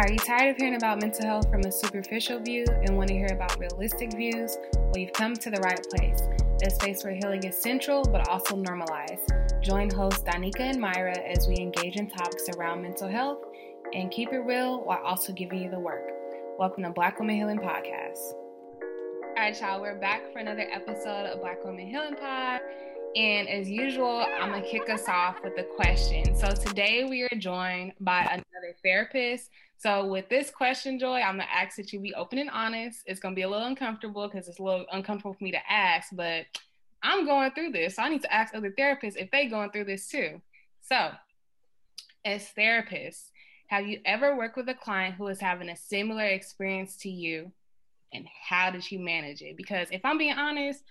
Are you tired of hearing about mental health from a superficial view and want to hear about realistic views? Well, you've come to the right place. A space where healing is central but also normalized. Join hosts Danica and Myra as we engage in topics around mental health and keep it real while also giving you the work. Welcome to Black Womxn Healing Podcast. All right, y'all, we're back for another episode of Black Womxn Healing Pod. And as usual, I'm going to kick us off with a question. So today we are joined by another therapist. So with this question, Joy, I'm to ask that you be open and honest. It's to be a little uncomfortable because it's a little uncomfortable for me to ask, but I'm going through this. So I need to ask other therapists if they going through this too. So as therapists, have you ever worked with a client who is having a similar experience to you? And how did you manage it? Because if I'm being honest,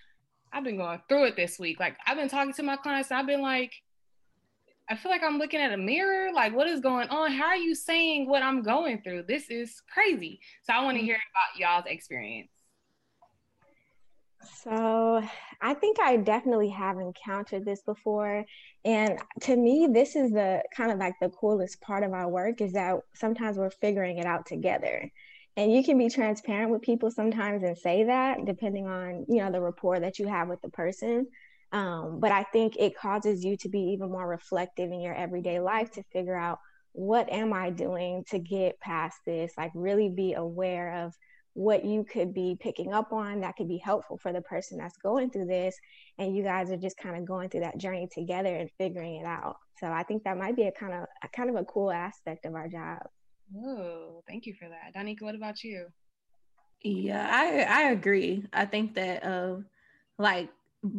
I've been going through it this week. Like I've been talking to my clients I've been like, I feel like I'm looking at a mirror. Like, what is going on? How are you saying what I'm going through? This is crazy. So I want to mm-hmm. hear about y'all's experience. So I think I definitely have encountered this before. And to me, this is the kind of like the coolest part of our work is that sometimes we're figuring it out together and you can be transparent with people sometimes and say that depending on you know the rapport that you have with the person um, but i think it causes you to be even more reflective in your everyday life to figure out what am i doing to get past this like really be aware of what you could be picking up on that could be helpful for the person that's going through this and you guys are just kind of going through that journey together and figuring it out so i think that might be a kind of a kind of a cool aspect of our job Oh, thank you for that. Danica, what about you? Yeah, I I agree. I think that uh, like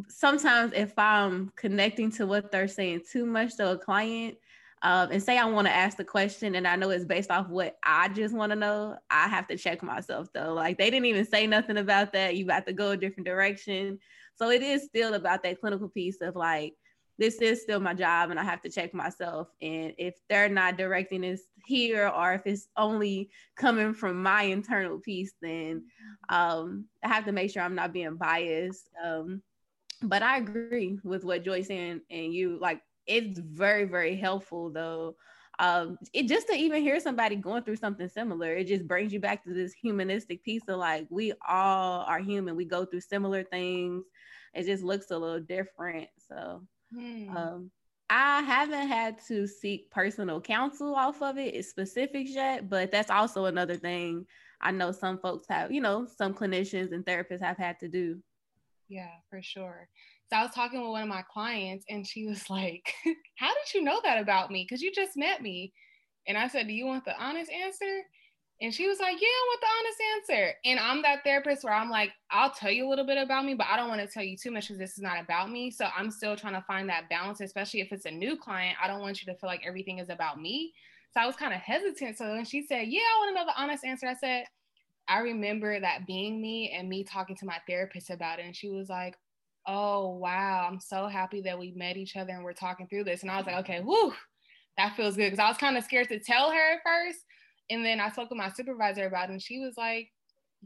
sometimes if I'm connecting to what they're saying too much to a client, um, and say I want to ask the question and I know it's based off what I just want to know, I have to check myself though. Like they didn't even say nothing about that. You got to go a different direction. So it is still about that clinical piece of like, this is still my job and I have to check myself. And if they're not directing this here or if it's only coming from my internal piece, then um, I have to make sure I'm not being biased. Um, but I agree with what Joyce and, and you like. It's very, very helpful though. Um, it just to even hear somebody going through something similar, it just brings you back to this humanistic piece of like we all are human. We go through similar things. It just looks a little different. So Hmm. Um, I haven't had to seek personal counsel off of it, it's specifics yet, but that's also another thing I know some folks have, you know, some clinicians and therapists have had to do. Yeah, for sure. So I was talking with one of my clients and she was like, How did you know that about me? Because you just met me. And I said, Do you want the honest answer? And she was like, Yeah, I want the honest answer. And I'm that therapist where I'm like, I'll tell you a little bit about me, but I don't want to tell you too much because this is not about me. So I'm still trying to find that balance, especially if it's a new client. I don't want you to feel like everything is about me. So I was kind of hesitant. So when she said, Yeah, I want to know the honest answer, I said, I remember that being me and me talking to my therapist about it. And she was like, Oh, wow. I'm so happy that we met each other and we're talking through this. And I was like, Okay, whoo, that feels good. Because I was kind of scared to tell her at first and then I spoke with my supervisor about it, and she was like,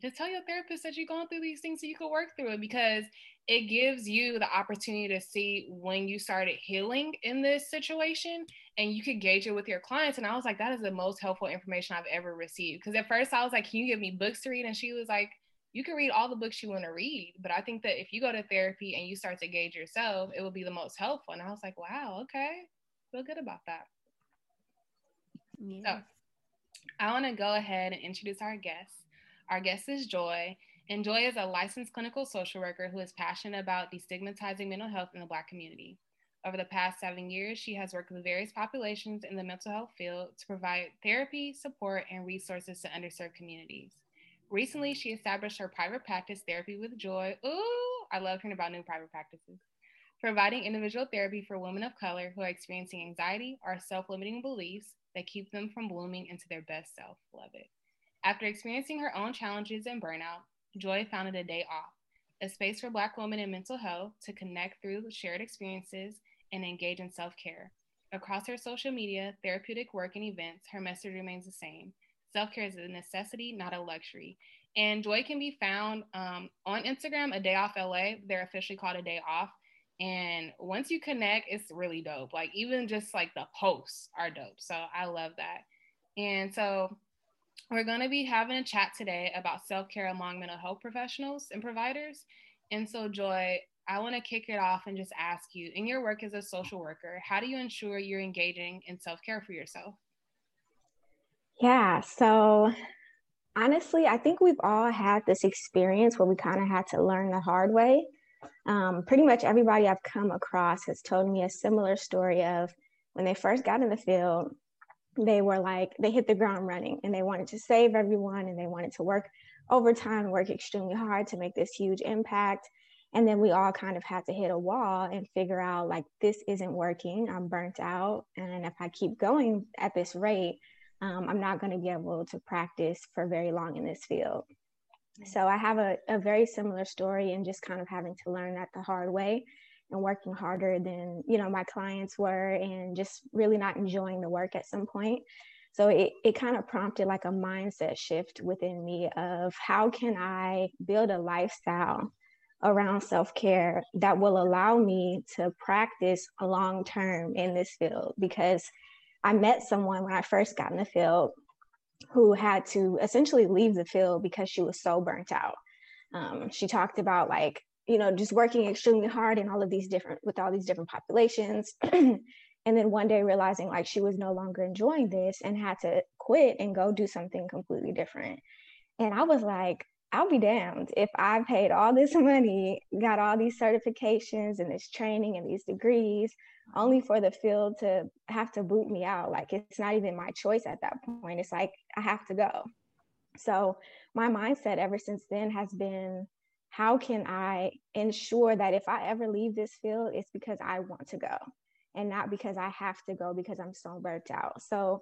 just tell your therapist that you're going through these things so you can work through it because it gives you the opportunity to see when you started healing in this situation and you could gauge it with your clients. And I was like, that is the most helpful information I've ever received. Because at first I was like, can you give me books to read? And she was like, you can read all the books you want to read. But I think that if you go to therapy and you start to gauge yourself, it will be the most helpful. And I was like, wow, okay, feel good about that. So I want to go ahead and introduce our guest. Our guest is Joy, and Joy is a licensed clinical social worker who is passionate about destigmatizing mental health in the Black community. Over the past seven years, she has worked with various populations in the mental health field to provide therapy, support, and resources to underserved communities. Recently, she established her private practice, Therapy with Joy. Ooh, I love hearing about new private practices. Providing individual therapy for women of color who are experiencing anxiety or self limiting beliefs, that keep them from blooming into their best self. Love it. After experiencing her own challenges and burnout, Joy founded a day off, a space for Black women in mental health to connect through shared experiences and engage in self care. Across her social media, therapeutic work, and events, her message remains the same self care is a necessity, not a luxury. And Joy can be found um, on Instagram, A Day Off LA. They're officially called A Day Off. And once you connect, it's really dope. Like even just like the posts are dope. So I love that. And so we're going to be having a chat today about self care among mental health professionals and providers. And so, Joy, I want to kick it off and just ask you in your work as a social worker, how do you ensure you're engaging in self care for yourself? Yeah, so honestly, I think we've all had this experience where we kind of had to learn the hard way. Um, pretty much everybody I've come across has told me a similar story of when they first got in the field, they were like, they hit the ground running and they wanted to save everyone and they wanted to work overtime, work extremely hard to make this huge impact. And then we all kind of had to hit a wall and figure out like, this isn't working. I'm burnt out. And if I keep going at this rate, um, I'm not going to be able to practice for very long in this field. So I have a, a very similar story and just kind of having to learn that the hard way and working harder than you know my clients were and just really not enjoying the work at some point. So it, it kind of prompted like a mindset shift within me of how can i build a lifestyle around self-care that will allow me to practice a long term in this field. Because i met someone when i first got in the field who had to essentially leave the field because she was so burnt out. Um, she talked about like you know, just working extremely hard in all of these different, with all these different populations. and then one day realizing like she was no longer enjoying this and had to quit and go do something completely different. And I was like, I'll be damned if I paid all this money, got all these certifications and this training and these degrees, only for the field to have to boot me out. Like it's not even my choice at that point. It's like I have to go. So my mindset ever since then has been how can I ensure that if I ever leave this field, it's because I want to go and not because I have to go because I'm so burnt out. So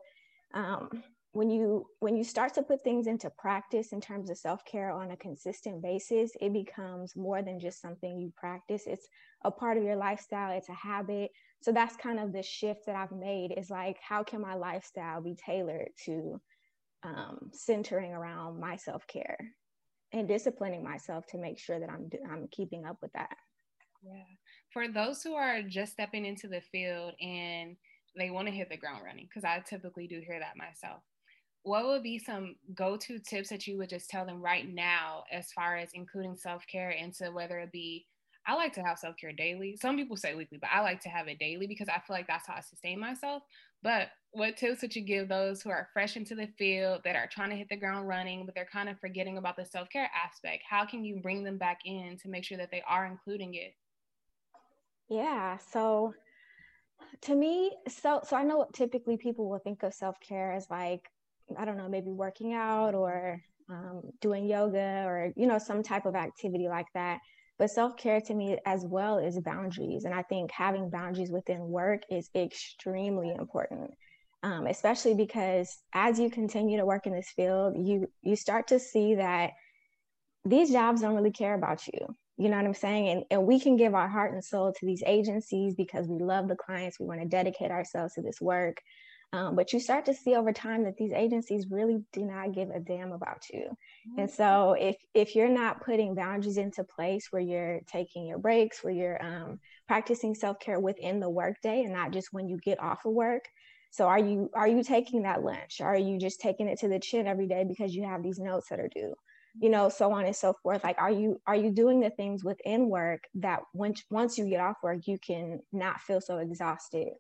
um, when you when you start to put things into practice in terms of self-care on a consistent basis, it becomes more than just something you practice. It's a part of your lifestyle, it's a habit. So that's kind of the shift that I've made is like, how can my lifestyle be tailored to um, centering around my self-care and disciplining myself to make sure that I'm I'm keeping up with that. Yeah. For those who are just stepping into the field and they want to hit the ground running, because I typically do hear that myself. What would be some go-to tips that you would just tell them right now as far as including self-care into whether it be I like to have self care daily. Some people say weekly, but I like to have it daily because I feel like that's how I sustain myself. But what tips would you give those who are fresh into the field that are trying to hit the ground running, but they're kind of forgetting about the self care aspect? How can you bring them back in to make sure that they are including it? Yeah. So to me, so so I know typically people will think of self care as like I don't know, maybe working out or um, doing yoga or you know some type of activity like that but self care to me as well is boundaries. And I think having boundaries within work is extremely important. Um, especially because as you continue to work in this field, you you start to see that these jobs don't really care about you. You know what I'm saying? And, and we can give our heart and soul to these agencies because we love the clients. We want to dedicate ourselves to this work. Um, but you start to see over time that these agencies really do not give a damn about you. Mm-hmm. And so if if you're not putting boundaries into place where you're taking your breaks, where you're um, practicing self-care within the workday and not just when you get off of work. So are you are you taking that lunch? Are you just taking it to the chin every day because you have these notes that are due? You know, so on and so forth. Like, are you are you doing the things within work that once once you get off work, you can not feel so exhausted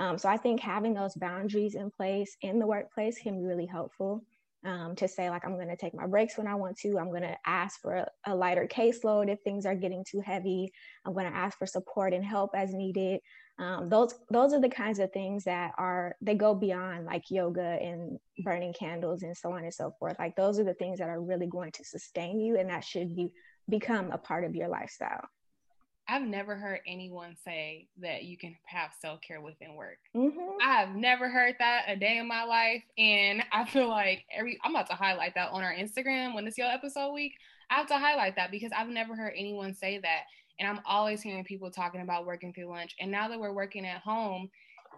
um, so I think having those boundaries in place in the workplace can be really helpful. Um, to say like i'm going to take my breaks when i want to. I'm going to ask for a, a, lighter caseload if things are getting too heavy. I'm going to ask for support and help as needed. Um, those those are the kinds of things that are they go beyond like yoga and burning candles and so on and so forth. Like those are the things that are really going to sustain you and that should be become a part of your lifestyle I've never heard anyone say that you can have self care within work. Mm-hmm. I have never heard that a day in my life, and I feel like every I'm about to highlight that on our Instagram when it's your episode week. I have to highlight that because I've never heard anyone say that, and I'm always hearing people talking about working through lunch. And now that we're working at home,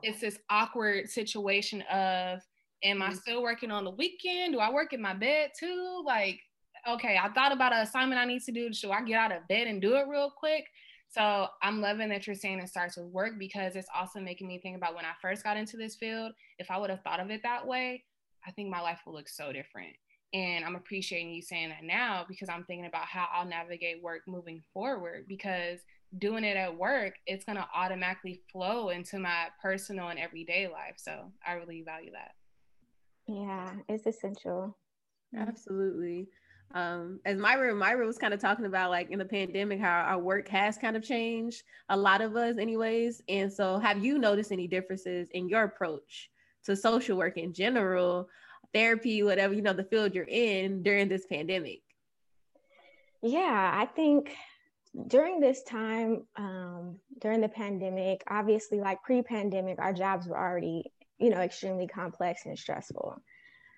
it's this awkward situation of, am I mm-hmm. still working on the weekend? Do I work in my bed too? Like, okay, I thought about an assignment I need to do. Should I get out of bed and do it real quick? So I'm loving that you're saying it starts with work because it's also making me think about when I first got into this field. If I would have thought of it that way, I think my life will look so different. And I'm appreciating you saying that now because I'm thinking about how I'll navigate work moving forward because doing it at work, it's going to automatically flow into my personal and everyday life. So I really value that. Yeah, it's essential. Absolutely. Um, as Myra, Myra was kind of talking about like in the pandemic, how our work has kind of changed, a lot of us, anyways. And so, have you noticed any differences in your approach to social work in general, therapy, whatever, you know, the field you're in during this pandemic? Yeah, I think during this time, um, during the pandemic, obviously, like pre pandemic, our jobs were already, you know, extremely complex and stressful.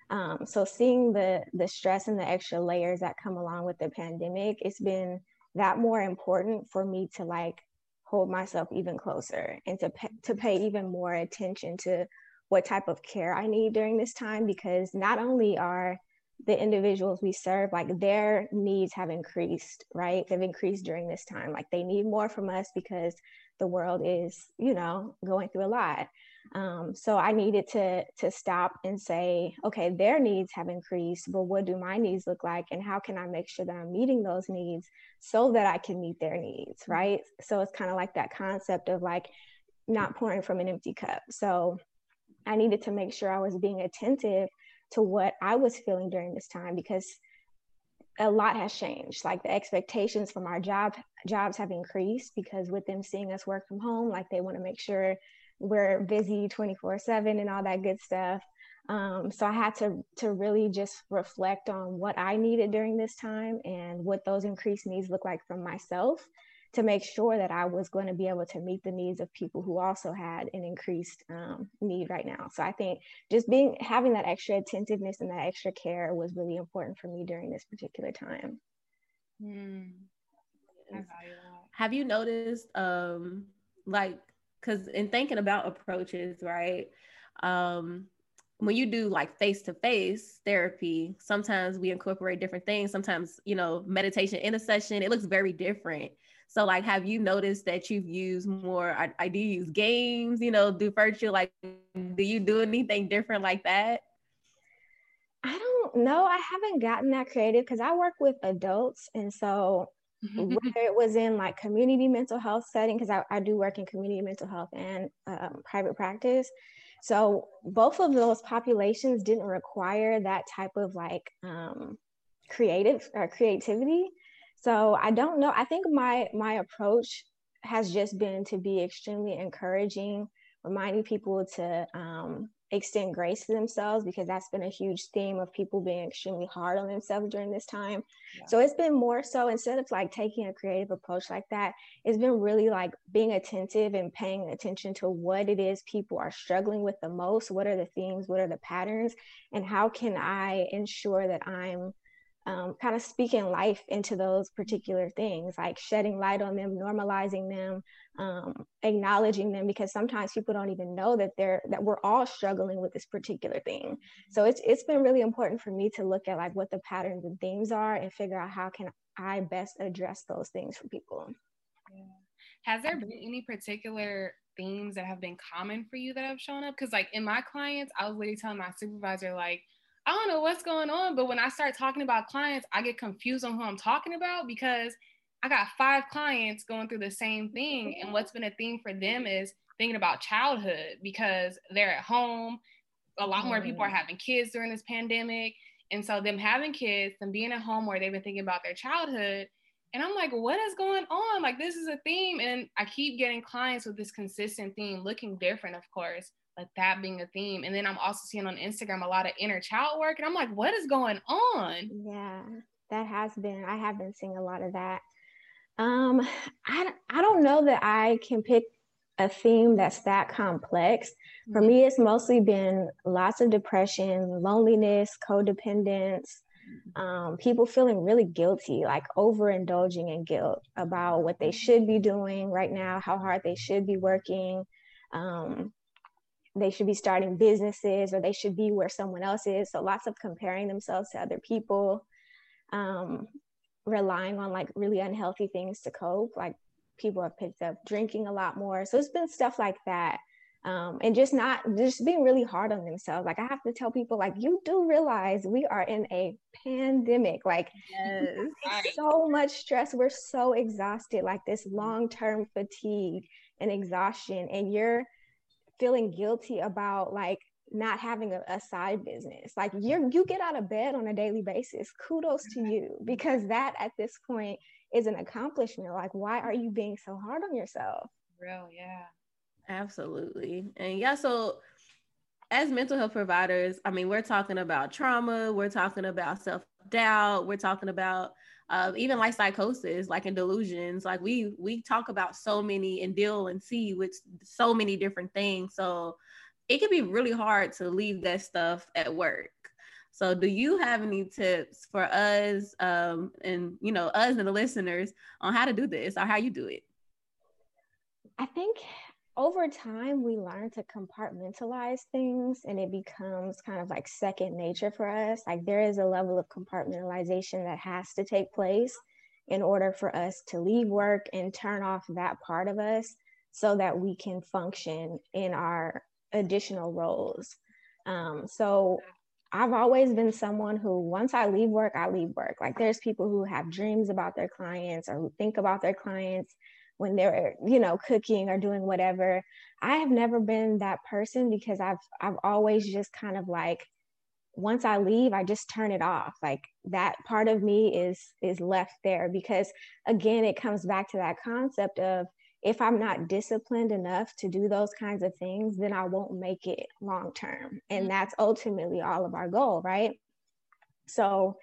Um, so seeing the the stress and the extra layers that come along with the pandemic, it's been that more important for me to like hold myself even closer and to pay, to pay even more attention to what type of care I need during this time because not only are the individuals we serve like their needs have increased right? They've increased during this time. Like they need more from us because the world is you know going through a lot um, so i needed to to stop and say okay their needs have increased but what do my needs look like and how can i make sure that i'm meeting those needs so that i can meet their needs right? So it's kind of like that concept of like not pouring from an empty cup. So i needed to make sure i was being attentive to what I was feeling during this time because a lot has changed. Like the expectations from our job jobs have increased because with them seeing us work from home, like they want to make sure we're busy 24 7 and all that good stuff. Um, so I had to to really just reflect on what I needed during this time and what those increased needs look like from myself to make sure that I was going to be able to meet the needs of people who also had an increased um, need right now. So I think just being having that extra attentiveness and that extra care was really important for me during this particular time. Mm. Have you noticed, um, like, because in thinking about approaches, right? Um, when you do like face to face therapy, sometimes we incorporate different things. Sometimes, you know, meditation in a session, it looks very different so like, have you noticed that you've used more? I, I do use games, you know, do virtual, like, do you do anything different like that? I don't know. I haven't gotten that creative because I work with adults. And so whether it was in like community mental health setting, because I, I do work in community mental health and um, private practice. So both of those populations didn't require that type of like um, creative or creativity. So I don't know. I think my my approach has just been to be extremely encouraging, reminding people to um, extend grace to themselves because that's been a huge theme of people being extremely hard on themselves during this time. Yeah. So it's been more so instead of like taking a creative approach like that, it's been really like being attentive and paying attention to what it is people are struggling with the most. What are the themes? What are the patterns? And how can I ensure that I'm um, kind of speaking life into those particular things, like shedding light on them, normalizing them, um, acknowledging them, because sometimes people don't even know that they're that we're all struggling with this particular thing. So it's it's been really important for me to look at like what the patterns and themes are and figure out how can I best address those things for people. Yeah. Has there been any particular themes that have been common for you that have shown up? Because like in my clients, I was literally telling my supervisor like I don't know what's going on. But when I start talking about clients, I get confused on who I'm talking about because I got five clients going through the same thing. And what's been a theme for them is thinking about childhood because they're at home. A lot more people are having kids during this pandemic. And so, them having kids and being at home where they've been thinking about their childhood. And I'm like, what is going on? Like, this is a theme. And I keep getting clients with this consistent theme, looking different, of course, like that being a theme. And then I'm also seeing on Instagram a lot of inner child work. And I'm like, what is going on? Yeah, that has been, I have been seeing a lot of that. Um, I, I don't know that I can pick a theme that's that complex. For mm-hmm. me, it's mostly been lots of depression, loneliness, codependence, um, people feeling really guilty, like overindulging in guilt about what they should be doing right now, how hard they should be working, um, they should be starting businesses or they should be where someone else is. So lots of comparing themselves to other people, um, relying on like really unhealthy things to cope. Like people have picked up drinking a lot more. So it's been stuff like that. um, and just not just being really hard on themselves. Like I have to tell people, like you do realize we are in a pandemic. Like yes. so much stress. We're so exhausted. Like this long term fatigue and exhaustion, and you're feeling guilty about like not having a, a, side business. Like you you get out of bed on a daily basis. Kudos to you because that at this point is an accomplishment. Like why are you being so hard on yourself? Real, yeah. Absolutely. And yeah, so as mental health providers, I mean, we're talking about trauma, we're talking about self doubt, we're talking about uh, even like psychosis, like in delusions. Like we we talk about so many and deal and see with so many different things. So it can be really hard to leave that stuff at work. So, do you have any tips for us, um, and you know, us and the listeners on how to do this or how you do it? I think over time we learn to compartmentalize things and it becomes kind of like second nature for us like there is a level of compartmentalization that has to take place in order for us to leave work and turn off that part of us so that we can function in our additional roles um, so I've always been someone who, once I leave work, I leave work. Like, there's people who have dreams about their clients or who think about their clients when they're you know cooking or doing whatever. I have never been that person because i've i've always just kind of like once i leave i just turn it off. Like that part of me is is left there because again it comes back to that concept of if i'm not disciplined enough to do those kinds of things then i won't make it long term. And mm-hmm. that's ultimately all of our goal right? So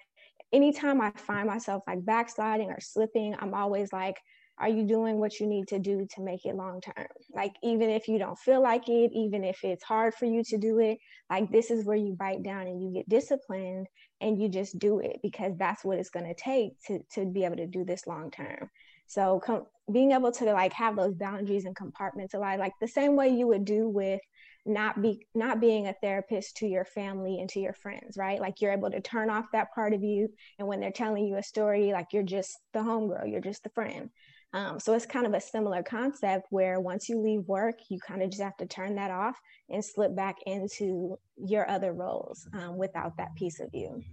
anytime i find myself like backsliding or slipping i'm always like are you doing what you need to do to make it long term? Like even if you don't feel like it even if it's hard for you to do it like this is where you bite down and you get disciplined and you just do it because that's what it's going to take to to be able to do this long term. So com- being able to like have those boundaries and compartments compartmentalize like the same way you would do with not be not being a therapist to your family and to your friends right? Like you're able to turn off that part of you and when they're telling you a story like you're just the homegirl you're just the friend um, so it's kind of a similar concept where once you leave work, you kind of just have to turn that off and slip back into your other roles um, without that piece of you.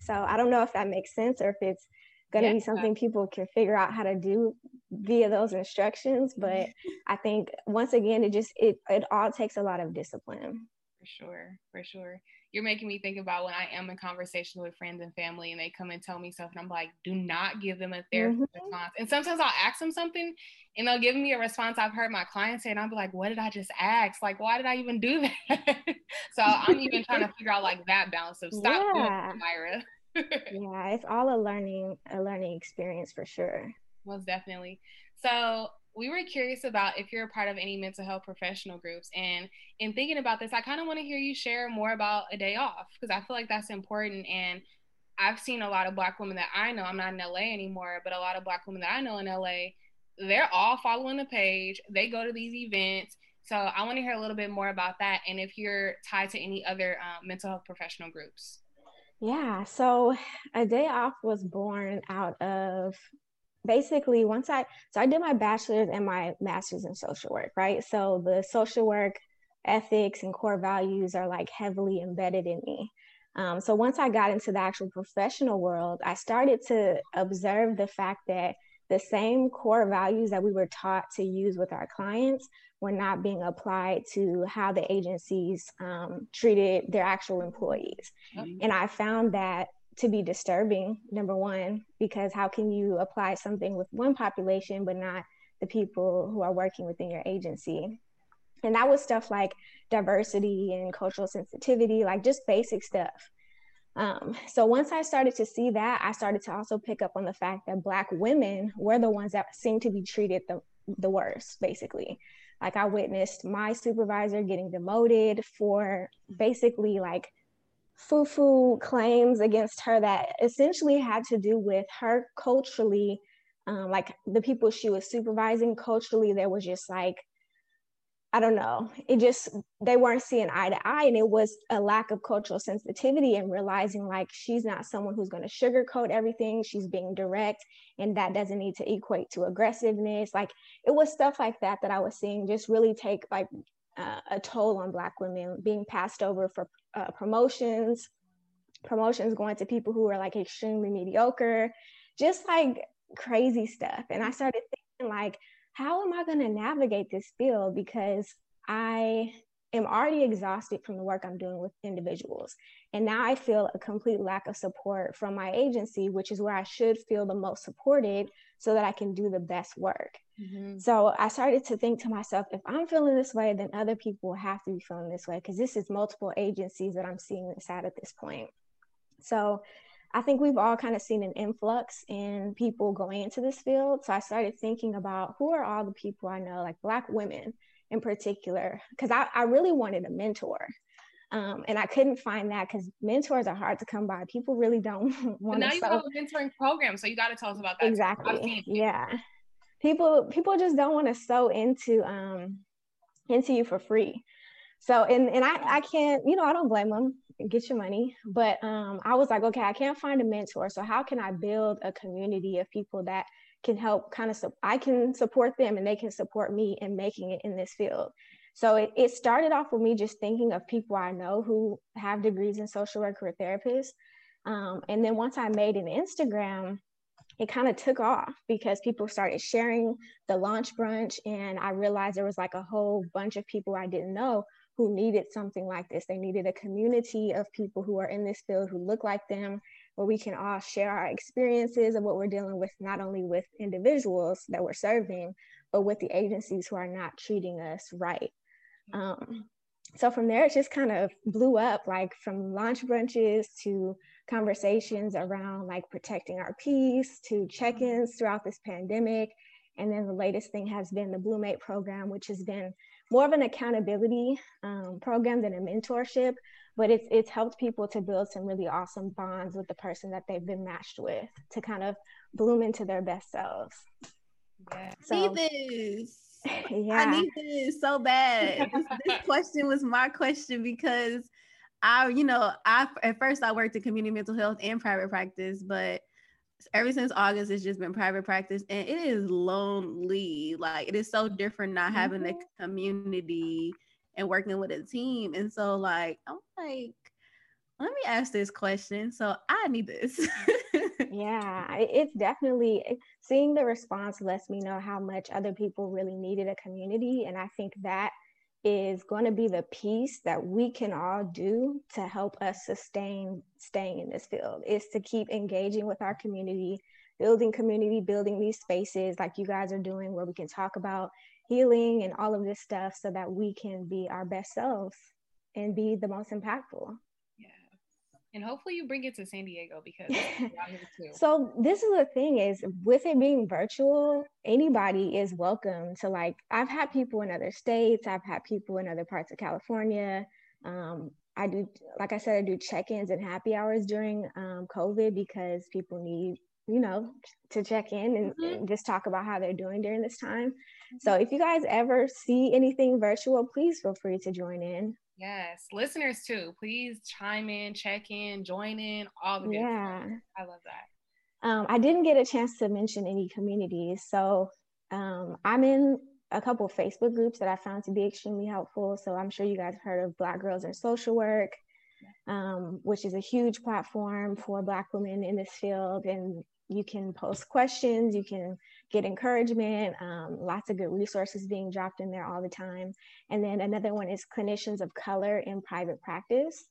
So I don't know if that makes sense or if it's going to yeah. be something people can figure out how to do via those instructions. But I think once again, it just it it all takes a lot of discipline. For sure, for sure you're making me think about when I am in conversation with friends and family and they come and tell me stuff and I'm like, do not give them a therapy mm-hmm. response. And sometimes I'll ask them something and they'll give me a response I've heard my clients say and I'll be like, what did I just ask? Like, why did I even do that? so I'm even trying to figure out like that balance of stop yeah. Myra. yeah, it's all a learning, a learning experience for sure. Most definitely. So we were curious about if you're a part of any mental health professional groups. And in thinking about this, I kind of want to hear you share more about a day off because I feel like that's important. And I've seen a lot of Black women that I know, I'm not in LA anymore, but a lot of Black women that I know in LA, they're all following the page, they go to these events. So I want to hear a little bit more about that and if you're tied to any other um, mental health professional groups. Yeah, so a day off was born out of basically once I so I did my bachelor's and my master's in social work, right? So the social work ethics and core values are like heavily embedded in me. Um, so once I got into the actual professional world, I started to observe the fact that the same core values that we were taught to use with our clients were not being applied to how the agencies um, treated their actual employees. Mm-hmm. And I found that to be disturbing number one because how can you apply something with one population but not the people who are working within your agency? And that was stuff like diversity and cultural sensitivity like just basic stuff. Um, so once i started to see that i started to also pick up on the fact that black women were the ones that seemed to be treated the, the worst basically. Like i witnessed my supervisor getting demoted for basically like foo-foo claims against her that essentially had to do with her culturally um, like the people she was supervising culturally there was just like i don't know. It just they weren't seeing eye to eye and it was a lack of cultural sensitivity and realizing like she's not someone who's going to sugarcoat everything. She's being direct and that doesn't need to equate to aggressiveness. Like it was stuff like that that i was seeing just really take like uh, a toll on Black women, being passed over for uh, promotions, promotions going to people who are like extremely mediocre, just like crazy stuff. And I started thinking, like, how am I going to navigate this field? Because I am already exhausted from the work I'm doing with individuals. And now I feel a complete lack of support from my agency, which is where I should feel the most supported so that I can do the best work. Mm-hmm. So I started to think to myself, if I'm feeling this way, then other people have to be feeling this way because this is multiple agencies that I'm seeing this at at this point. So I think we've all kind of seen an influx in people going into this field. So I started thinking about who are all the people I know, like Black women in particular, because I, I really wanted a mentor. Um, and I couldn't find that because mentors are hard to come by. People really don't want to. Now you have a mentoring program, so you got to tell us about that. Exactly. Yeah. People people just don't want to sow into um into you for free. So and and I I can't you know I don't blame them. Get your money, but um I was like okay I can't find a mentor. So how can I build a community of people that can help kind of, I can support them and they can support me in making it in this field. So it, it started off with me just thinking of people I know who have degrees in social work or therapists. Um, and then once I made an Instagram, it kind of took off because people started sharing the launch brunch. And I realized there was like a whole bunch of people I didn't know who needed something like this. They needed a community of people who are in this field who look like them where we can all share our experiences of what we're dealing with, not only with individuals that we're serving, but with the agencies who are not treating us right. Um, so from there, it just kind of blew up like from launch brunches to conversations around like protecting our peace to check ins throughout this pandemic. And then the latest thing has been the Bluemate program, which has been more of an accountability um, program than a mentorship, but it's it's helped people to build some really awesome bonds with the person that they've been matched with to kind of bloom into their best selves. Yeah. So, need this. Yeah. I need this so bad. this, this question was my question because I, you know, I at first I worked in community mental health and private practice, but ever since August, it's just been private practice and it is lonely. Like it is so different not mm-hmm. having the community and working with a team. And so like I'm like, let me ask this question. So I need this. yeah, it's definitely eh, seeing the response lets me know how much other people really needed a community. And I think that is going to be the piece that we can all do to help us sustain staying in this field is to keep engaging with our community building community building these spaces like you guys are doing where we can talk about healing and all of this stuff so that we can be our best selves and be the most impactful and hopefully you bring it to san diego because so this is the thing is with it being virtual anybody is welcome to like i've had people in other states i've had people in other parts of california um, I do, like I said, I do check-ins and happy hours during um, COVID because people need you know, to check in and, mm-hmm. and, just talk about how they're doing during this time. Mm-hmm. So if you guys ever see anything virtual, please feel free to join in. Yes, listeners too. Please chime in, check in, join in, all the good yeah. Stuff. I love that. Um, I didn't get a chance to mention any communities, so um, I'm in a couple Facebook groups that I found to be extremely helpful. So I'm sure you guys heard of Black Girls in Social Work, um, which is a huge platform for Black women in this field, and you can post questions, you can get encouragement, um, lots of good resources being dropped in there all the time. And then another one is Clinicians of Color in Private Practice.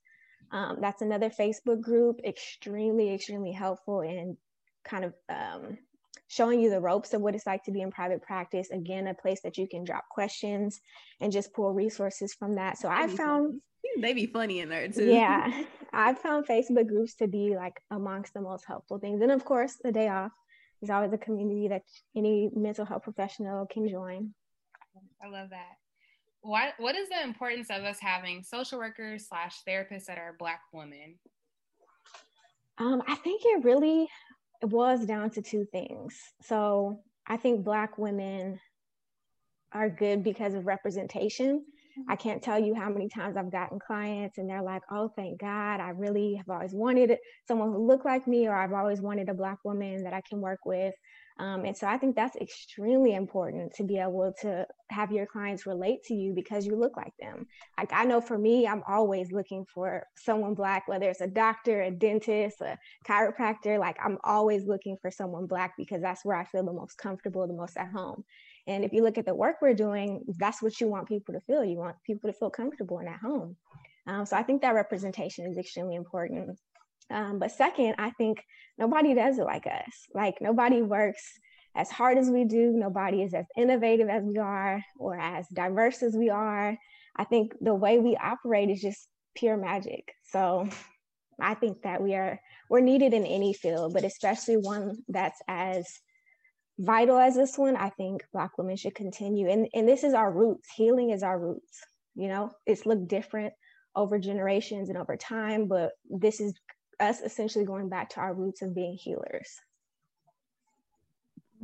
Um, that's another Facebook group, extremely, extremely helpful in kind of um, showing you the ropes of what it's like to be in private practice. Again, a place that you can drop questions and just pull resources from that. So I found they be funny in there too. Yeah. I've found Facebook groups to be like amongst the most helpful things. And of course, the day off is always a community that any mental health professional can join. I love that. What what is the importance of us having social workers slash therapists that are black women? Um, I think it really boils down to two things. So I think black women are good because of representation I can't tell you how many times I've gotten clients and they're like, oh, thank God. I really have always wanted someone who looked like me, or I've always wanted a Black woman that I can work with. Um, and so I think that's extremely important to be able to have your clients relate to you because you look like them. Like I know for me, I'm always looking for someone Black, whether it's a doctor, a dentist, a chiropractor, like I'm always looking for someone Black because that's where I feel the most comfortable, the most at home. And if you look at the work we're doing, that's what you want people to feel. You want people to feel comfortable and at home. Um, so I think that representation is extremely important. Um, but second, I think nobody does it like us. Like nobody works as hard as we do. Nobody is as innovative as we are or as diverse as we are. I think the way we operate is just pure magic. So I think that we are we're needed in any field, but especially one that's as vital as this one. I think Black women should continue, and and this is our roots. Healing is our roots. You know, it's looked different over generations and over time, but this is us essentially going back to our roots of being healers.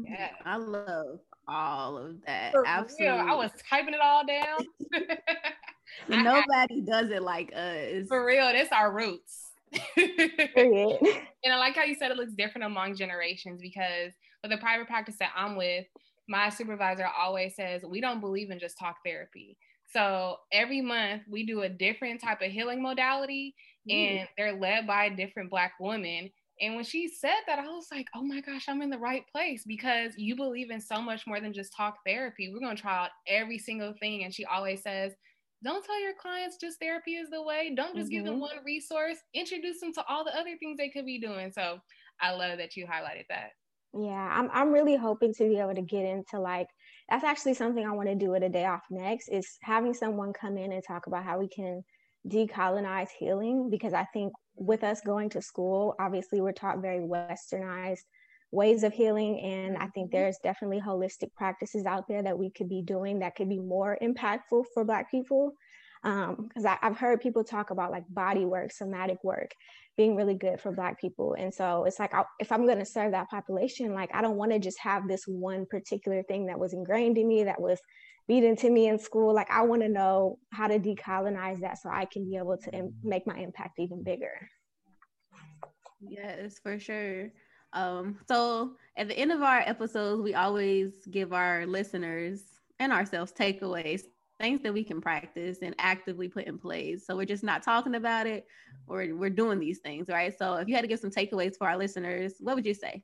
Yeah, I love all of that. For Absolutely. Real, I was typing it all down. nobody does it like us. For real, that's our roots. and I like how you said it looks different among generations because with the private practice that I'm with, my supervisor always says we don't believe in just talk therapy. So every month we do a different type of healing modality and they're led by a different black woman. And when she said that, I was like, oh my gosh, I'm in the right place because you believe in so much more than just talk therapy. We're going to try out every single thing. And she always says, don't tell your clients just therapy is the way. Don't just mm-hmm. give them mm-hmm. one resource. Introduce them to all the other things they could be doing. So I love that you highlighted that. Yeah, I'm I'm really hoping to be able to get into like that's actually something I want to do at a day off next is having someone come in and talk about how we can decolonize healing because I think with us going to school, obviously we're taught very westernized ways of healing and I think mm-hmm. there's definitely holistic practices out there that we could be doing that could be more impactful for black people because um, I've heard people talk about like body work, somatic work being really good for Black people. And so it's like, I, if I'm going to serve that population, like I don't want to just have this one particular thing that was ingrained in me, that was beat into me in school. Like I want to know how to decolonize that so I can be able to Im- make my impact even bigger. Yes, for sure. Um, so at the end of our episodes, we always give our listeners and ourselves takeaways things that we can practice and actively put in place. So we're just not talking about it or we're doing these things, right? So if you had to give some takeaways for our listeners, what would you say?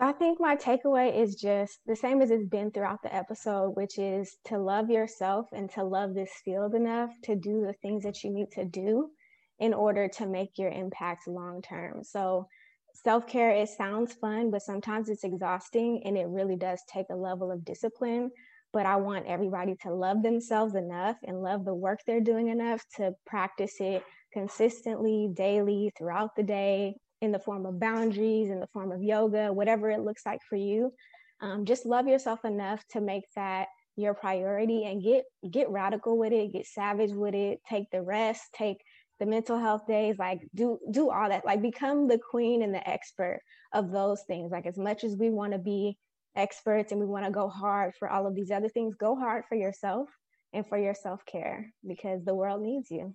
I think my takeaway is just the same as it's been throughout the episode, which is to love yourself and to love this field enough to do the things that you need to do in order to make your impact long term. So self care, it sounds fun, but sometimes it's exhausting and it really does take a level of discipline but I want everybody to love themselves enough and love the work they're doing enough to practice it consistently, daily, throughout the day, in the form of boundaries, in the form of yoga, whatever it looks like for you. Um, just love yourself enough to make that your priority and get get radical with it, get savage with it, take the rest, take the mental health days, like do do all that, like become the queen and the expert of those things. Like as much as we want to be experts and we want to go hard for all of these other things, go hard for yourself and for your self care because the world needs you.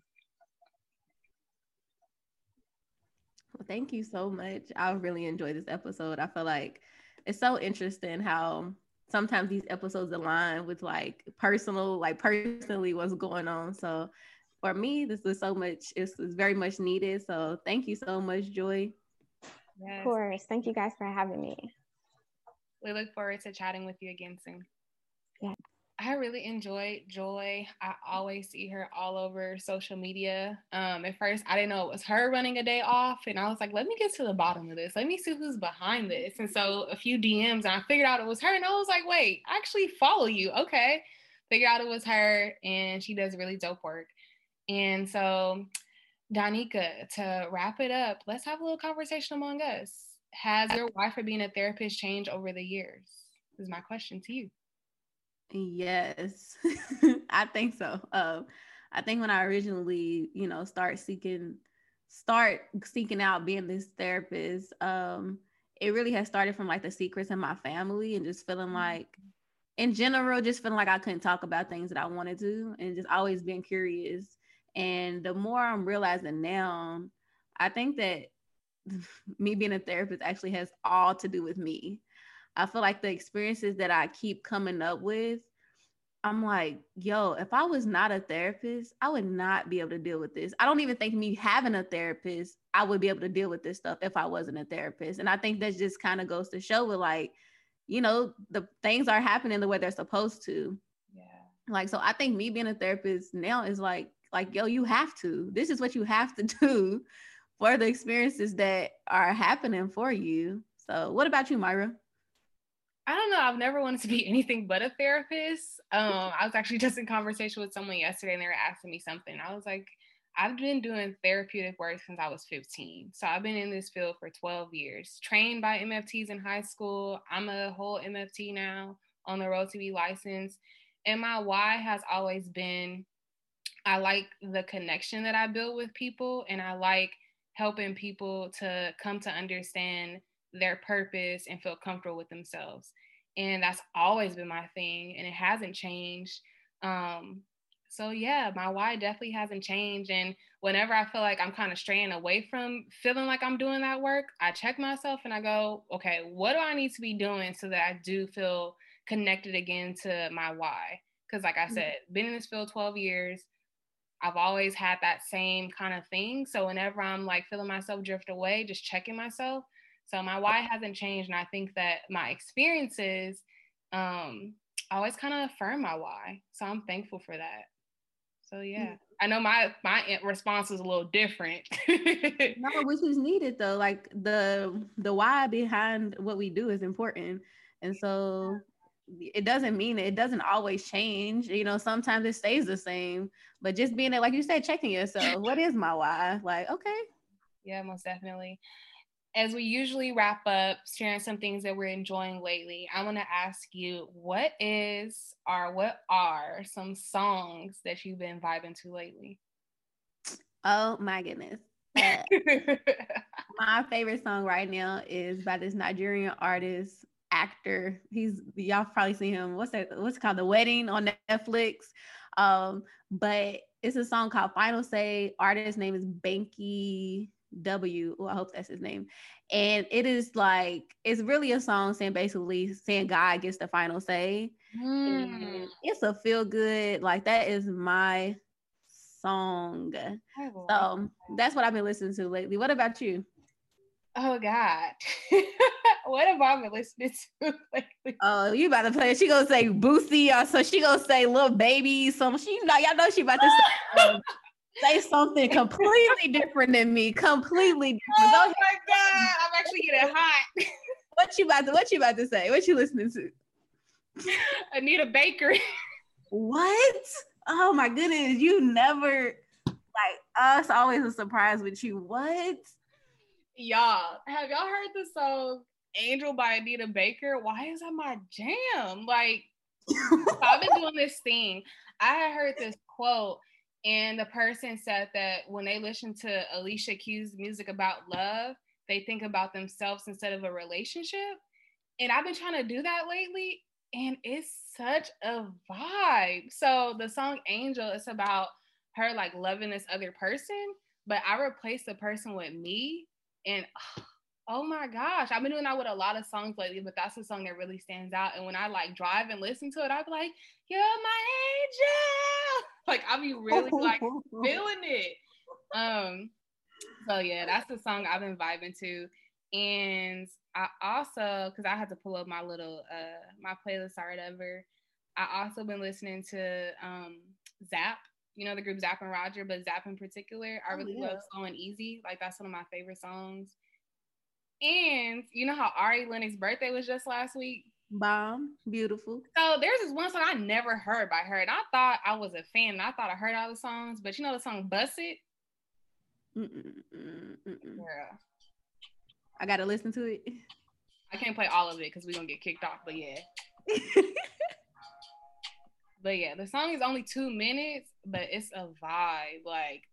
Well, thank you so much. I really enjoyed this episode. I feel like it's so interesting how sometimes these episodes align with like personal, like personally what's going on. So for me, this is so much, it's, it's very much needed. So thank you so much, Joy. Yes. Of course. Thank you guys for having me. We look forward to chatting with you again soon. Yeah. I really enjoyed Joy. I always see her all over social media. Um, at first, I didn't know it was her running a day off, and I was like, "Let me get to the bottom of this. Let me see who's behind this." And so, a few DMs, and I figured out it was her, and I was like, "Wait, I actually follow you." Okay, figured out it was her, and she does really dope work. And so, Danica, to wrap it up, let's have a little conversation among us has your why for being a therapist changed over the years? Is my question to you. Yes, I think so. Um, I think when I originally, you know, start seeking, start seeking out being this therapist, um, it really has started from like the secrets in my family and just feeling mm-hmm. like, in general, just feeling like I couldn't talk about things that I wanted to, and just always being curious. And the more I'm realizing now, I think that me being a therapist actually has all to do with me. I feel like the experiences that I keep coming up with, I'm like, yo, if I was not a therapist, I would not be able to deal with this. I don't even think me having a therapist, I would be able to deal with this stuff if I wasn't a therapist. And I think that just kind of goes to show with like, you know, the things are happening the way they're supposed to. Yeah. Like, so I think me being a therapist now is like, like, yo, you have to. This is what you have to do for the experiences that are happening for you. So, what about you, Myra? I don't know. I've never wanted to be anything but a therapist. Um, I was actually just in conversation with someone yesterday and they were asking me something. I was like, I've been doing therapeutic work since I was 15. So I've been in this field for 12 years, trained by MFTs in high school. I'm a whole MFT now on the road to be licensed. And my why has always been I like the connection that I build with people and I like helping people to come to understand their purpose and feel comfortable with themselves. And that's always been my thing and it hasn't changed. Um, so yeah, my why definitely hasn't changed. And whenever I feel like I'm kind of straying away from feeling like I'm doing that work, I check myself and I go, okay, what do I need to be doing so that I do feel connected again to my why? Because like I mm. said, been in this field 12 years. I've always had that same kind of thing. So whenever I'm like feeling myself drift away, just checking myself. So my why hasn't changed. And I think that my experiences um, always kind of affirm my why. So I'm thankful for that. So yeah. I know my my response is a little different. no, which is needed though. Like the the why behind what we do is important. And so it doesn't mean it doesn't always change. You know, sometimes it stays the same. But just being there, like you said, checking yourself. what is my why? Like, okay. Yeah, most definitely. As we usually wrap up, sharing some things that we're enjoying lately, I want to ask you what is or what are some songs that you've been vibing to lately? Oh my goodness. Uh, my favorite song right now is by this Nigerian artist, actor. He's y'all probably seen him. What's that? What's called The Wedding on Netflix. Um, but it's a song called Final Say. Artist name is Banky W. Oh, I hope that's his name. And it is like it's really a song saying basically saying God gets the final say. Mm. It's a feel good. Like that is my song. So that's what I've been listening to lately. What about you? Oh God. what have I been listening to lately? Oh, you about to play. She gonna say Boosie or so she gonna say Lil Baby. Some she know y'all know she about to say, um, say something completely different than me. Completely different. Oh my God. I'm actually getting hot. what you about to what you about to say? What you listening to? Anita Baker. what? Oh my goodness. You never like us always a surprise with you. What? Y'all, have y'all heard the song Angel by Anita Baker? Why is that my jam? Like, I've been doing this thing. I had heard this quote, and the person said that when they listen to Alicia Keys' music about love, they think about themselves instead of a relationship. And I've been trying to do that lately, and it's such a vibe. So the song Angel is about her like loving this other person, but I replaced the person with me and oh my gosh, I've been doing that with a lot of songs lately, but that's the song that really stands out. And when I like drive and listen to it, I'll be like, You're my angel. Like I'll be really like feeling it. Um, so yeah, that's the song I've been vibing to. And I also, because I had to pull up my little uh my playlist or whatever, I also been listening to um Zapp you know the group Zapp and Roger, but Zapp in particular, I oh, really oh, yeah. love Slow and Easy. Like that's one of my favorite songs. And you know how Ari Lennox's birthday was just last week? Bomb, beautiful. So there's this one song I never heard by her, and I thought I was a fan, and I thought I heard all the songs, but you know the song "Bussit." Mm, mm, mm, yeah. I gotta listen to it. I can't play all of it because we're gonna get kicked off, but yeah. But yeah, the song is only two minutes, but it's a vibe. Like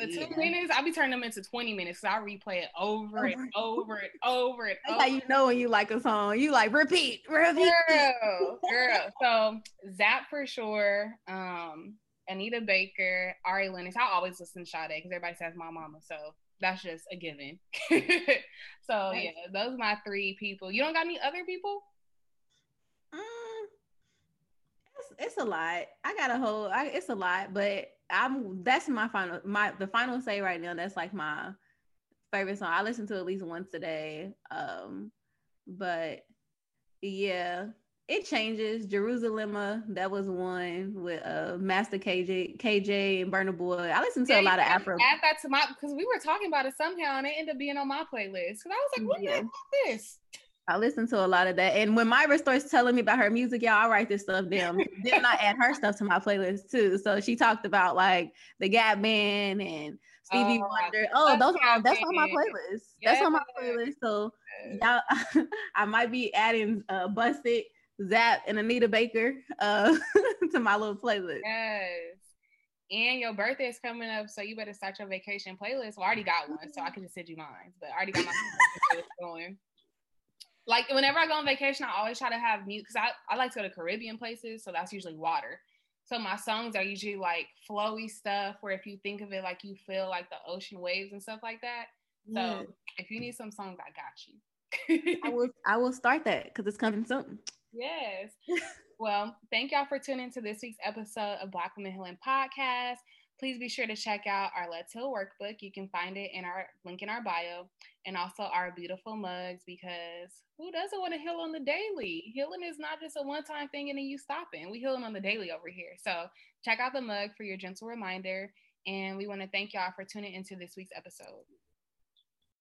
the yeah. two minutes, I'll be turning them into 20 minutes. So I replay it over and over and over and That's over. how you know when you like a song. You like repeat, repeat. Girl, girl. So Zapp for sure. Um, Anita Baker, Ari Lennox. I always listen to Sade because everybody says my mama. So that's just a given. so yeah, those are my three people. You don't got any other people? Um, it's, it's a lot. I got a whole. I, it's a lot, but I'm. That's my final. My the final say right now. That's like my favorite song. I listen to at least once a day. Um, but yeah, it changes. Jerusalema, that was one with uh Master KG, KG and Burna Boy. I listen to yeah, a lot of Afro. Add that to my because we were talking about it somehow, and it ended up being on my playlist. Because I was like, what yeah. is this? I listen to a lot of that. And when Myra starts telling me about her music, y'all, I write this stuff down. then I add her stuff to my playlist too. So she talked about like the Gap Band and Stevie oh, Wonder. Oh, those are that's on my playlist. Yes. That's on my playlist. So y'all, I might be adding uh Bussit Zapp and Anita Baker uh, to my little playlist. Yes. And your birthday is coming up, so you better start your vacation playlist. Well, I already got one, so I can just send you mine. But I already got my going. Like whenever I go on vacation, I always try to have music because I, I like to go to Caribbean places, so that's usually water. So my songs are usually like flowy stuff where if you think of it like you feel like the ocean waves and stuff like that. So yeah. if you need some songs, I got you. I will I will start that because it's coming soon. Yes. well, thank y'all for tuning to this week's episode of Black Womxn Healing Podcast. Please be sure to check out our Let's Heal workbook. You can find it in our link in our bio and also our beautiful mugs because who doesn't want to heal on the daily? Healing is not just a one time thing and then you stop stopping. We healing on the daily over here. So check out the mug for your gentle reminder. And we want to thank y'all for tuning into this week's episode.